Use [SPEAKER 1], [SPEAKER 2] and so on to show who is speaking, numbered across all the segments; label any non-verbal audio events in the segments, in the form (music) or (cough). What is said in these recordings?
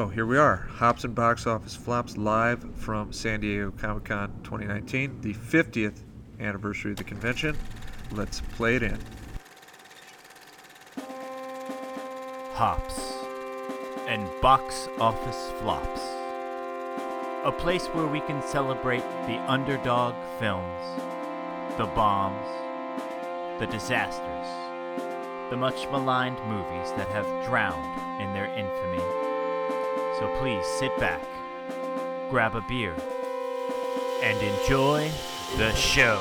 [SPEAKER 1] So here we are, Hops and Box Office Flops live from San Diego Comic Con 2019, the 50th anniversary of the convention. Let's play it in.
[SPEAKER 2] Hops and Box Office Flops. A place where we can celebrate the underdog films, the bombs, the disasters, the much maligned movies that have drowned in their infamy. So please sit back, grab a beer, and enjoy the show.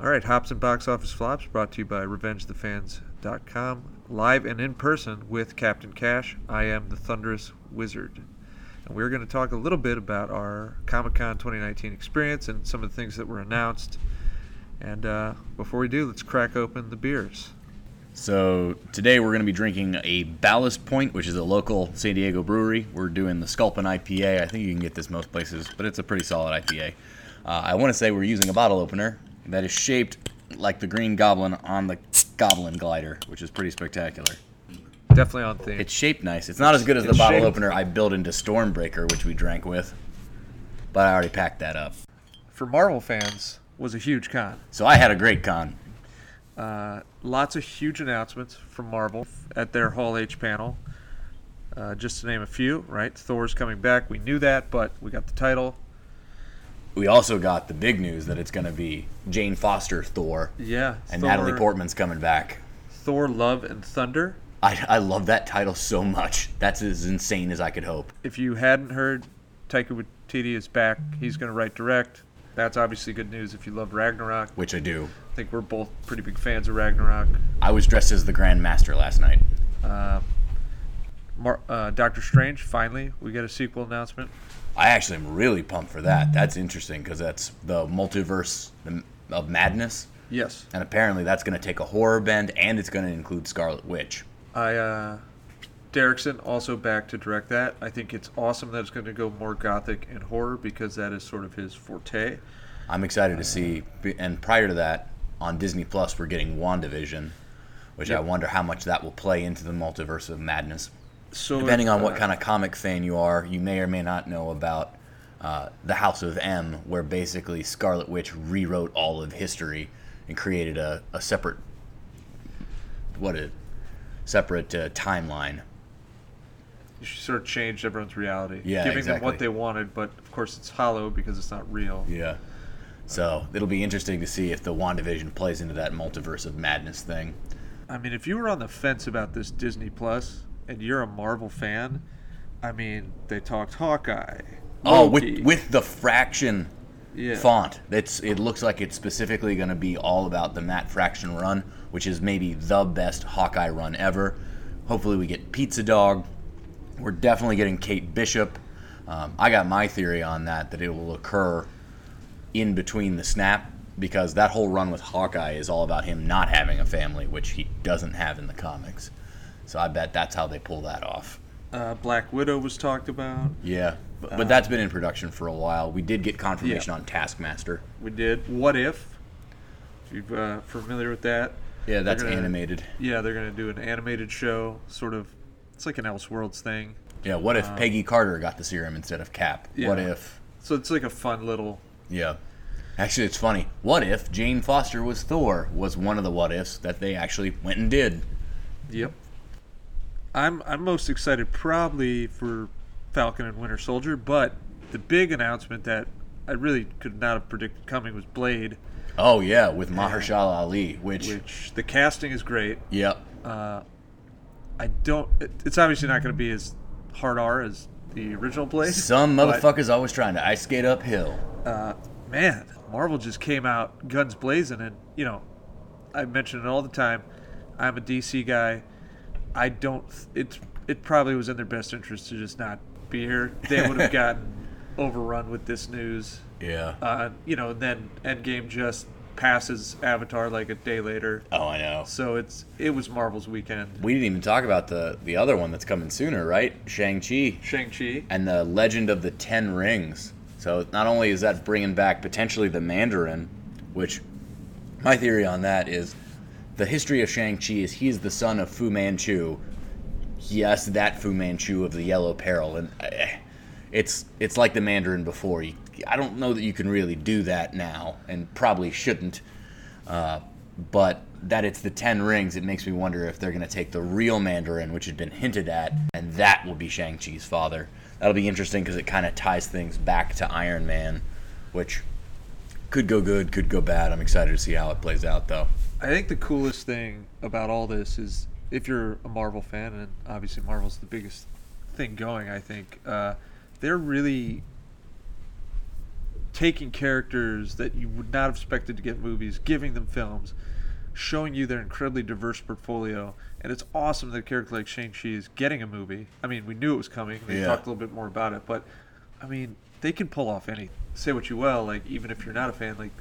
[SPEAKER 1] All right, Hops and Box Office Flops brought to you by RevengeTheFans.com, live and in person with Captain Cash. I am the Thunderous Wizard. And we're going to talk a little bit about our Comic Con 2019 experience and some of the things that were announced. And uh, before we do, let's crack open the beers.
[SPEAKER 3] So today we're going to be drinking a Ballast Point, which is a local San Diego brewery. We're doing the Sculpin IPA. I think you can get this most places, but it's a pretty solid IPA. Uh, I want to say we're using a bottle opener that is shaped like the Green Goblin on the Goblin Glider, which is pretty spectacular.
[SPEAKER 1] Definitely on theme.
[SPEAKER 3] It's shaped nice. It's not as good as the
[SPEAKER 1] It's
[SPEAKER 3] bottle
[SPEAKER 1] shaped-
[SPEAKER 3] opener I built into Stormbreaker, which we drank with, but I already packed that up.
[SPEAKER 1] For Marvel fans, was a huge con.
[SPEAKER 3] So I had a great con.
[SPEAKER 1] Uh, lots of huge announcements from Marvel at their Hall H panel. Uh, just to name a few, right? Thor's coming back. We knew that, but we got the title.
[SPEAKER 3] We also got the big news that it's going to be Jane Foster Thor,
[SPEAKER 1] Yeah.
[SPEAKER 3] and
[SPEAKER 1] Thor,
[SPEAKER 3] Natalie Portman's coming back.
[SPEAKER 1] Thor, Love, and Thunder.
[SPEAKER 3] I, I love that title so much. That's as insane as I could hope.
[SPEAKER 1] If you hadn't heard, Taika Waititi is back. He's going to write direct. That's obviously good news if you love Ragnarok.
[SPEAKER 3] Which I do.
[SPEAKER 1] I think we're both pretty big fans of Ragnarok.
[SPEAKER 3] I was dressed as the Grand Master last night.
[SPEAKER 1] Um, Mar- uh, Doctor Strange, finally, we get a sequel announcement.
[SPEAKER 3] I actually am really pumped for that. That's interesting because that's the multiverse of madness,
[SPEAKER 1] Yes.
[SPEAKER 3] and apparently that's going to take a horror bend and it's going to include Scarlet Witch.
[SPEAKER 1] I uh Derrickson also back to direct that. I think it's awesome that it's going to go more gothic and horror because that is sort of his forte.
[SPEAKER 3] I'm excited to see. And prior to that, on Disney Plus, we're getting WandaVision, which I wonder how much that will play into the multiverse of madness.
[SPEAKER 1] So
[SPEAKER 3] Depending on what
[SPEAKER 1] uh,
[SPEAKER 3] kind of comic fan you are, you may or may not know about uh, the House of M, where basically Scarlet Witch rewrote all of history and created a, a separate what a separate uh, timeline.
[SPEAKER 1] She sort of changed everyone's reality,
[SPEAKER 3] Yeah,
[SPEAKER 1] giving them what they wanted, but of course it's hollow because it's not real.
[SPEAKER 3] Yeah. So it'll be interesting to see if the WandaVision plays into that multiverse of madness thing.
[SPEAKER 1] I mean, if you were on the fence about this Disney Plus and you're a Marvel fan, I mean, they talked Hawkeye.
[SPEAKER 3] Oh,
[SPEAKER 1] Loki.
[SPEAKER 3] with with the fraction
[SPEAKER 1] yeah.
[SPEAKER 3] font. That's it looks like it's specifically going to be all about the Matt Fraction run, which is maybe the best Hawkeye run ever. Hopefully, we get Pizza Dog. We're definitely getting Kate Bishop. Um, I got my theory on that that it will occur in between the snap because that whole run with Hawkeye is all about him not having a family, which he doesn't have in the comics. So I bet that's how they pull that off.
[SPEAKER 1] Uh, Black Widow was talked about.
[SPEAKER 3] Yeah, but, but that's been in production for a while. We did get confirmation
[SPEAKER 1] Uh, Yeah.
[SPEAKER 3] on Taskmaster.
[SPEAKER 1] We did. What if? If you're uh, familiar with that,
[SPEAKER 3] Yeah, that's
[SPEAKER 1] gonna-
[SPEAKER 3] animated.
[SPEAKER 1] Yeah, they're gonna do an animated show, sort of. It's like an Elseworlds thing.
[SPEAKER 3] Yeah, what if Peggy Carter got the serum instead of Cap? What
[SPEAKER 1] Uh,
[SPEAKER 3] if?
[SPEAKER 1] So it's like a fun little.
[SPEAKER 3] Yeah. Actually, it's funny. What if Jane Foster was Thor? Was one of the what ifs that they actually went and did.
[SPEAKER 1] Yep. I'm I'm most excited probably for Falcon and Winter Soldier, but the big announcement that I really could not have predicted coming was Blade,
[SPEAKER 3] Oh yeah, with Mahershala Ali, which,
[SPEAKER 1] which the casting is great.
[SPEAKER 3] yep,
[SPEAKER 1] Uh, I don't. It, it's obviously not going to be as hard R as the original Blade.
[SPEAKER 3] some
[SPEAKER 1] but,
[SPEAKER 3] motherfuckers always trying to ice skate uphill.
[SPEAKER 1] uh, man, Marvel just came out guns blazing, and you know, I mention it all the time. I'm a DC guy. I don't. It's it probably was in their best interest to just not be here. They would have (laughs) gotten overrun with this news.
[SPEAKER 3] Yeah.
[SPEAKER 1] Uh, you know, and then Endgame just passes Avatar like a day later.
[SPEAKER 3] oh, I know.
[SPEAKER 1] So it's it was Marvel's weekend.
[SPEAKER 3] We didn't even talk about the the other one that's coming sooner, right? Shang Chi
[SPEAKER 1] Shang Chi.
[SPEAKER 3] and the Legend of the Ten Rings. So not only is that bringing back potentially the Mandarin, which my theory on that is the history of Shang-Chi is he's the son of Fu Manchu. Yes, that Fu Manchu of the Yellow Peril. And uh, it's it's like the Mandarin before. You, I don't know that you can really do that now, and probably shouldn't. Uh, but that it's the Ten Rings, it makes me wonder if they're going to take the real Mandarin, which had been hinted at, and that will be Shang-Chi's father. That'll be interesting because it kind of ties things back to Iron Man, which could go good, could go bad. I'm excited to see how it plays out, though.
[SPEAKER 1] I think the coolest thing about all this is if you're a Marvel fan, and obviously Marvel's the biggest thing going, I think, uh, they're really taking characters that you would not have expected to get movies, giving them films, showing you their incredibly diverse portfolio. And it's awesome that a character like Shang-Chi is getting a movie. I mean, we knew it was coming. They
[SPEAKER 3] Yeah.
[SPEAKER 1] talked a little bit more about it. But, I mean, they can pull off any. Say what you will, like, even if you're not a fan, like,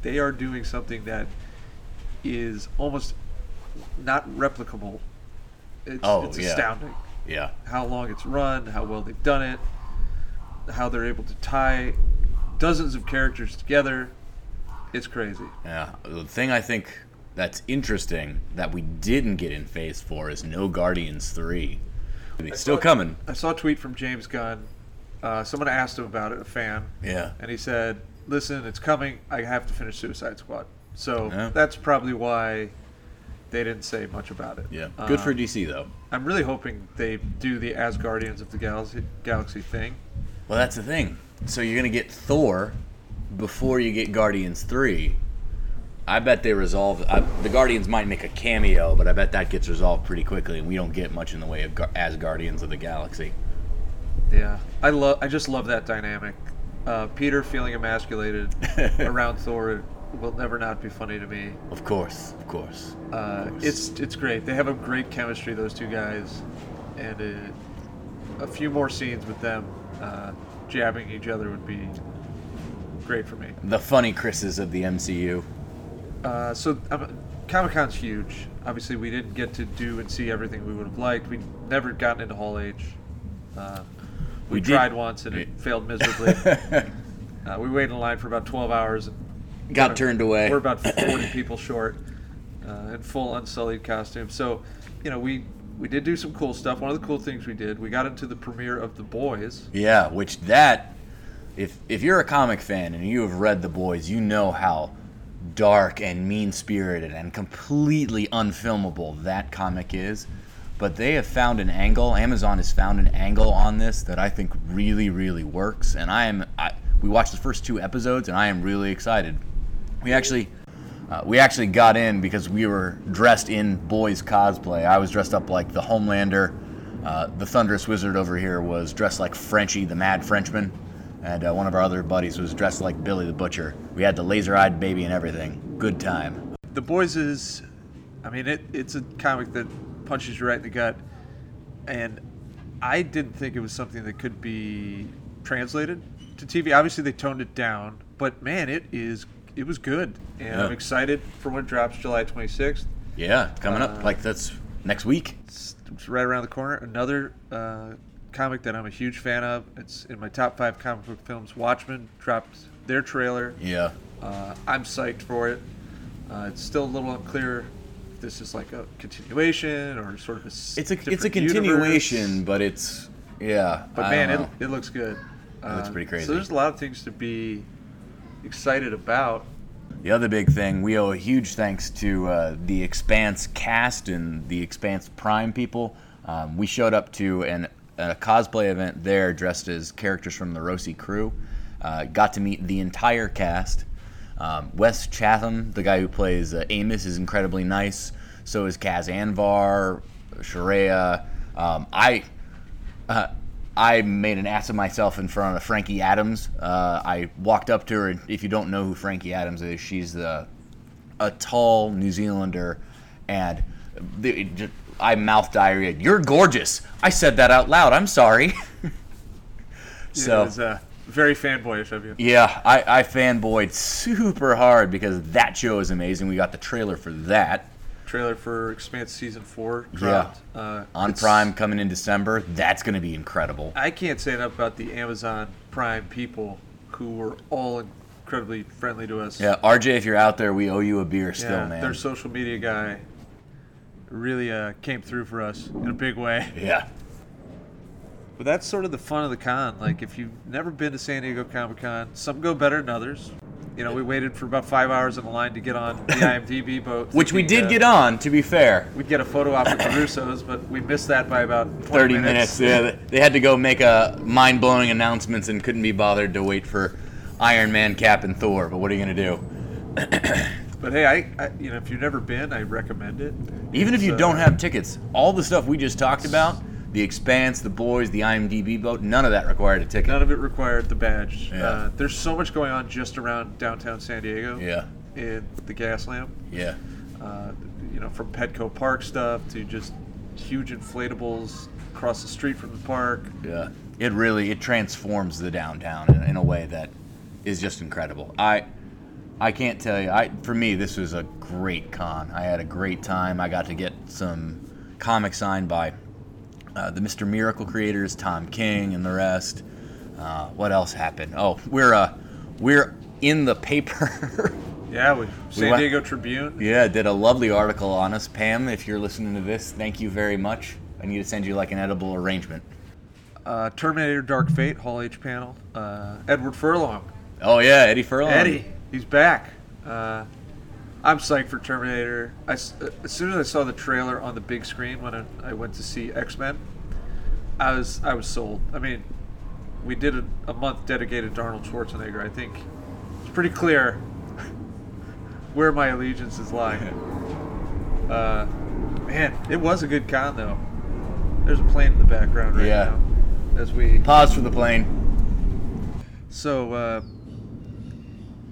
[SPEAKER 1] they are doing something that is almost not replicable. It's,
[SPEAKER 3] Oh,
[SPEAKER 1] it's
[SPEAKER 3] yeah.
[SPEAKER 1] astounding
[SPEAKER 3] Yeah.
[SPEAKER 1] how long it's run, how well they've done it, how they're able to tie dozens of characters together. It's crazy.
[SPEAKER 3] Yeah. The thing I think that's interesting that we didn't get in Phase 4 is no Guardians 3. It's still
[SPEAKER 1] saw-
[SPEAKER 3] coming.
[SPEAKER 1] I saw a tweet from James Gunn. Uh, someone asked him about it, a fan,
[SPEAKER 3] Yeah.
[SPEAKER 1] and he said, "Listen, it's coming. I have to finish Suicide Squad." So
[SPEAKER 3] Yeah.
[SPEAKER 1] that's probably why they didn't say much about it.
[SPEAKER 3] Yeah. Good for
[SPEAKER 1] Um,
[SPEAKER 3] DC, though.
[SPEAKER 1] I'm really hoping they do the As Guardians of the Galaxy, Galaxy thing.
[SPEAKER 3] Well, that's the thing. So you're going to get Thor before you get Guardians 3. I bet they resolve. I, the Guardians might make a cameo, but I bet that gets resolved pretty quickly, and we don't get much in the way of Gar- as Guardians of the Galaxy.
[SPEAKER 1] Yeah, I love. I just love that dynamic. Uh, Peter feeling emasculated (laughs) around Thor will never not be funny to me.
[SPEAKER 3] Of course, of course.
[SPEAKER 1] Uh, it's it's great. They have a great chemistry, those two guys, and it, a few more scenes with them uh, jabbing each other would be great for me.
[SPEAKER 3] The funny Chris's of the MCU.
[SPEAKER 1] Uh, so um, Comic Con's huge. Obviously, we didn't get to do and see everything we would have liked. We never gotten into Hall H. Uh, we,
[SPEAKER 3] We
[SPEAKER 1] tried once and it failed miserably. (laughs) uh, we waited in line for about 12 hours. And
[SPEAKER 3] Got turned away.
[SPEAKER 1] We're about 40 people short uh, in full unsullied costume. So, you know, we we did do some cool stuff. One of the cool things we did, we got into the premiere of The Boys.
[SPEAKER 3] Yeah, which that if if you're a comic fan and you have read The Boys, you know how dark and mean-spirited and completely unfilmable that comic is. But they have found an angle. Amazon has found an angle on this that I think really, really works. And I am. I, we watched the first two episodes, and I am really excited. We actually, uh, we actually got in because we were dressed in boys cosplay. I was dressed up like the Homelander. Uh, the Thunderous Wizard over here was dressed like Frenchie, the Mad Frenchman, and uh, one of our other buddies was dressed like Billy the Butcher. We had the laser-eyed baby and everything. Good time.
[SPEAKER 1] The Boys is, I mean, it, it's a comic that punches you right in the gut. And I didn't think it was something that could be translated to TV. Obviously, they toned it down, but man, it is it was good, and
[SPEAKER 3] Yeah.
[SPEAKER 1] I'm excited for when it drops July 26th.
[SPEAKER 3] Yeah, coming up
[SPEAKER 1] Uh,
[SPEAKER 3] like that's next week.
[SPEAKER 1] It's, it's right around the corner. Another uh, comic that I'm a huge fan of. It's in my top five comic book films. Watchmen dropped their trailer.
[SPEAKER 3] Yeah.
[SPEAKER 1] Uh, I'm psyched for it. Uh, it's still a little unclear if this is like a continuation or sort of a
[SPEAKER 3] It's a it's a continuation,
[SPEAKER 1] universe.
[SPEAKER 3] but it's yeah.
[SPEAKER 1] But
[SPEAKER 3] I
[SPEAKER 1] man, it, it looks good.
[SPEAKER 3] It looks
[SPEAKER 1] Uh,
[SPEAKER 3] pretty crazy.
[SPEAKER 1] So there's a lot of things to be excited about.
[SPEAKER 3] The other big thing, we owe a huge thanks to uh, the Expanse cast and the Expanse Prime people. Um, we showed up to an, a cosplay event there dressed as characters from the Roci crew. Uh, got to meet the entire cast. Um, Wes Chatham, the guy who plays uh, Amos, is incredibly nice. So is Cas Anvar, Shohreh. Um, I uh, I made an ass of myself in front of Frankie Adams. Uh, I walked up to her, and if you don't know who Frankie Adams is, she's the a tall New Zealander, and the, just, I mouth diarrhea. You're gorgeous. I said that out loud. I'm sorry. (laughs) so
[SPEAKER 1] was uh, very fanboyish of you.
[SPEAKER 3] yeah, I, I fanboyed super hard because that show is amazing. We got the trailer for that
[SPEAKER 1] Trailer for Expanse season four dropped. Uh,
[SPEAKER 3] on Prime coming in December. That's going to be incredible.
[SPEAKER 1] I can't say enough about the Amazon Prime people who were all incredibly friendly to us.
[SPEAKER 3] Yeah, RJ, if you're out there, we owe you a beer still,
[SPEAKER 1] Yeah,
[SPEAKER 3] man.
[SPEAKER 1] Their social media guy really uh, came through for us in a big way. (laughs)
[SPEAKER 3] Yeah.
[SPEAKER 1] But that's sort of the fun of the con. Like, if you've never been to San Diego Comic Con, some go better than others. You know, we waited for about five hours in the line to get on the (laughs) IMDb boat.
[SPEAKER 3] Which we did
[SPEAKER 1] uh,
[SPEAKER 3] get on, to be fair.
[SPEAKER 1] We'd get a photo op with the Russos, but we missed that by about 20
[SPEAKER 3] 30 minutes. Yeah, they had to go make a mind-blowing announcements and couldn't be bothered to wait for Iron Man, Cap, and Thor. But what are you gonna do? (clears throat)
[SPEAKER 1] But hey, I, I, you know, if you've never been, I recommend it.
[SPEAKER 3] Even if you
[SPEAKER 1] So-
[SPEAKER 3] don't have tickets, all the stuff we just talked about, the Expanse, the Boys, the IMDb boat, none of that required a ticket.
[SPEAKER 1] None of it required the badge.
[SPEAKER 3] Yeah.
[SPEAKER 1] Uh, there's so much going on just around downtown San Diego.
[SPEAKER 3] Yeah,
[SPEAKER 1] In the gas lamp.
[SPEAKER 3] yeah.
[SPEAKER 1] uh, you know, from Petco Park stuff to just huge inflatables across the street from the park.
[SPEAKER 3] Yeah, it really it transforms the downtown in, in a way that is just incredible. I I can't tell you. I for me this was a great con. I had a great time. I got to get some comics signed by uh, the Mr. Miracle creators, Tom King, and the rest. Uh, what else happened? Oh, we're uh we're in the paper. (laughs)
[SPEAKER 1] Yeah, we San
[SPEAKER 3] went-
[SPEAKER 1] Diego Tribune.
[SPEAKER 3] yeah, did a lovely article on us. Pam, if you're listening to this, thank you very much. I need to send you like an edible arrangement.
[SPEAKER 1] Uh, Terminator Dark Fate, Hall H panel. Uh, Edward Furlong.
[SPEAKER 3] Oh yeah, Eddie Furlong.
[SPEAKER 1] Eddie, he's back. Uh, I'm psyched for Terminator. I s as soon as I saw the trailer on the big screen when I, I went to see X Men, I was I was sold. I mean, we did a, a month dedicated to Arnold Schwarzenegger. I think it's pretty clear (laughs) where my allegiances lie. (laughs) Uh, man, it was a good con though. There's a plane in the background right
[SPEAKER 3] Yeah.
[SPEAKER 1] now as we
[SPEAKER 3] Pause for the plane.
[SPEAKER 1] so, uh,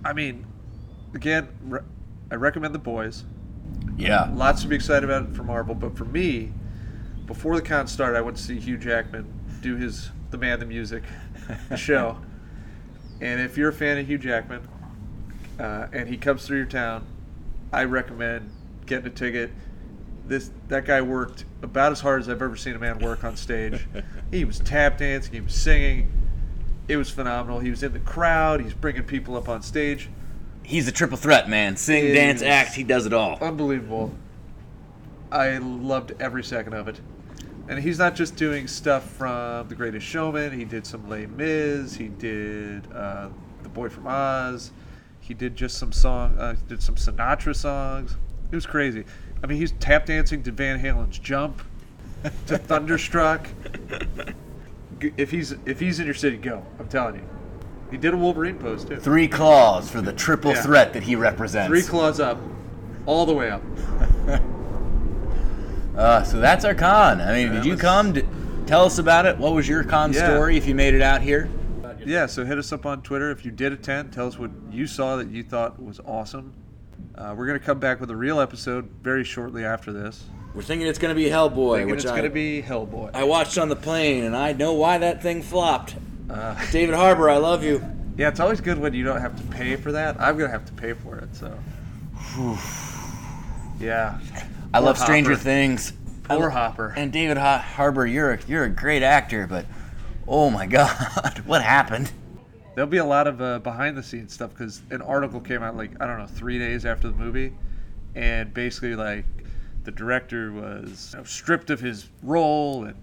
[SPEAKER 1] I mean, again, I recommend the boys.
[SPEAKER 3] Yeah.
[SPEAKER 1] Lots to be excited about for Marvel, but for me, before the con started, I went to see Hugh Jackman do his "The Man, the Music" show. (laughs) And if you're a fan of Hugh Jackman, uh, and he comes through your town, I recommend getting a ticket. This that guy worked about as hard as I've ever seen a man work on stage. (laughs) he was tap dancing, he was singing. It was phenomenal. He was in the crowd. He's bringing people up on stage.
[SPEAKER 3] He's a triple threat, man. Sing, dance, act. He does it all.
[SPEAKER 1] Unbelievable. I loved every second of it. And he's not just doing stuff from The Greatest Showman. He did some Les Mis. He did uh, The Boy from Oz. He did just some song. Uh, did some Sinatra songs. It was crazy. I mean, he's tap dancing to Van Halen's "Jump," to "Thunderstruck." (laughs) If he's if he's in your city, go. I'm telling you. He did a Wolverine pose too.
[SPEAKER 3] Three claws for the triple
[SPEAKER 1] Yeah.
[SPEAKER 3] threat that he represents.
[SPEAKER 1] Three claws up, all the way up. (laughs)
[SPEAKER 3] Uh, so that's our con. I mean,
[SPEAKER 1] That
[SPEAKER 3] did you
[SPEAKER 1] was-
[SPEAKER 3] come? Tell us about it. What was your con
[SPEAKER 1] Yeah.
[SPEAKER 3] story if you made it out here?
[SPEAKER 1] Yeah, so hit us up on Twitter if you did attend. Tell us what you saw that you thought was awesome. Uh, we're gonna come back with a real episode very shortly after this.
[SPEAKER 3] We're thinking it's going to be Hellboy,
[SPEAKER 1] Thinking
[SPEAKER 3] which
[SPEAKER 1] it's
[SPEAKER 3] I,
[SPEAKER 1] gonna be Hellboy.
[SPEAKER 3] I watched on the plane, and I know why that thing flopped.
[SPEAKER 1] Uh,
[SPEAKER 3] David Harbour, I love you.
[SPEAKER 1] yeah, it's always good when you don't have to pay for that. I'm gonna have to pay for it, so. (sighs) yeah.
[SPEAKER 3] I
[SPEAKER 1] Poor
[SPEAKER 3] love Stranger
[SPEAKER 1] Hopper.
[SPEAKER 3] Things.
[SPEAKER 1] Poor Hopper.
[SPEAKER 3] And David Ho- Harbour, you're a, you're a great actor, but oh my (laughs) God, what happened?
[SPEAKER 1] There'll be a lot of uh, behind the scenes stuff because an article came out like I don't know three days after the movie, and basically like the director was you know, stripped of his role and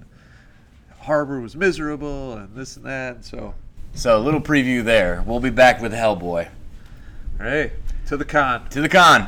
[SPEAKER 1] Harbour was miserable and this and that. And so,
[SPEAKER 3] So, a little preview there. We'll be back with Hellboy.
[SPEAKER 1] hey, to the con.
[SPEAKER 3] To the con.